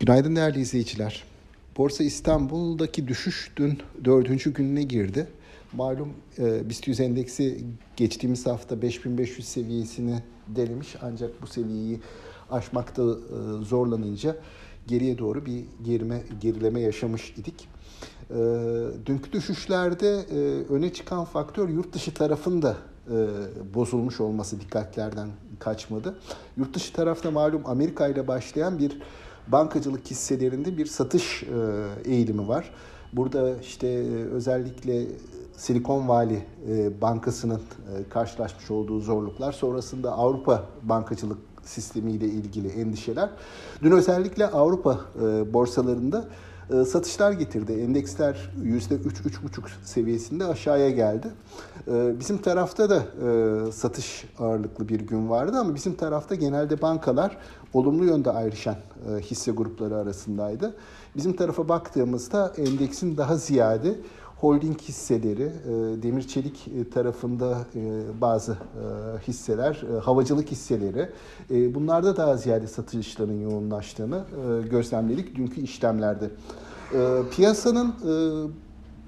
Günaydın değerli izleyiciler. Borsa İstanbul'daki düşüş dün dördüncü gününe girdi. Malum e, BIST 100 endeksi geçtiğimiz hafta 5500 seviyesini denemiş ancak bu seviyeyi aşmakta e, zorlanınca geriye doğru bir gerime, gerileme yaşamış idik. E, dünkü düşüşlerde e, öne çıkan faktör yurt dışı tarafında e, bozulmuş olması dikkatlerden kaçmadı. Yurt dışı tarafta malum Amerika ile başlayan bir bankacılık hisselerinde bir satış e, eğilimi var. Burada işte e, özellikle Silikon Valley e, Bankası'nın karşılaşmış olduğu zorluklar, sonrasında Avrupa bankacılık sistemiyle ilgili endişeler. Dün özellikle Avrupa borsalarında satışlar getirdi. Endeksler %3-3,5 seviyesinde aşağıya geldi. Bizim tarafta da satış ağırlıklı bir gün vardı ama bizim tarafta genelde bankalar olumlu yönde ayrışan hisse grupları arasındaydı. Bizim tarafa baktığımızda endeksin daha ziyade holding hisseleri, demir çelik tarafında bazı hisseler, havacılık hisseleri bunlarda daha ziyade satışların yoğunlaştığını gözlemledik dünkü işlemlerde. Piyasanın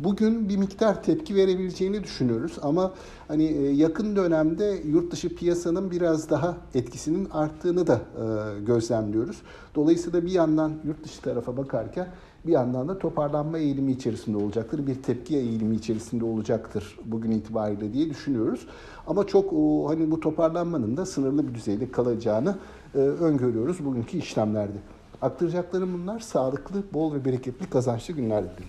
bugün bir miktar tepki verebileceğini düşünüyoruz ama hani yakın dönemde yurt dışı piyasanın biraz daha etkisinin arttığını da gözlemliyoruz. Dolayısıyla bir yandan yurt dışı tarafa bakarken bir yandan da toparlanma eğilimi içerisinde olacaktır. Bir tepki eğilimi içerisinde olacaktır bugün itibariyle diye düşünüyoruz. Ama çok hani bu toparlanmanın da sınırlı bir düzeyde kalacağını öngörüyoruz bugünkü işlemlerde. Aktaracaklarım bunlar. Sağlıklı, bol ve bereketli kazançlı günler dilerim.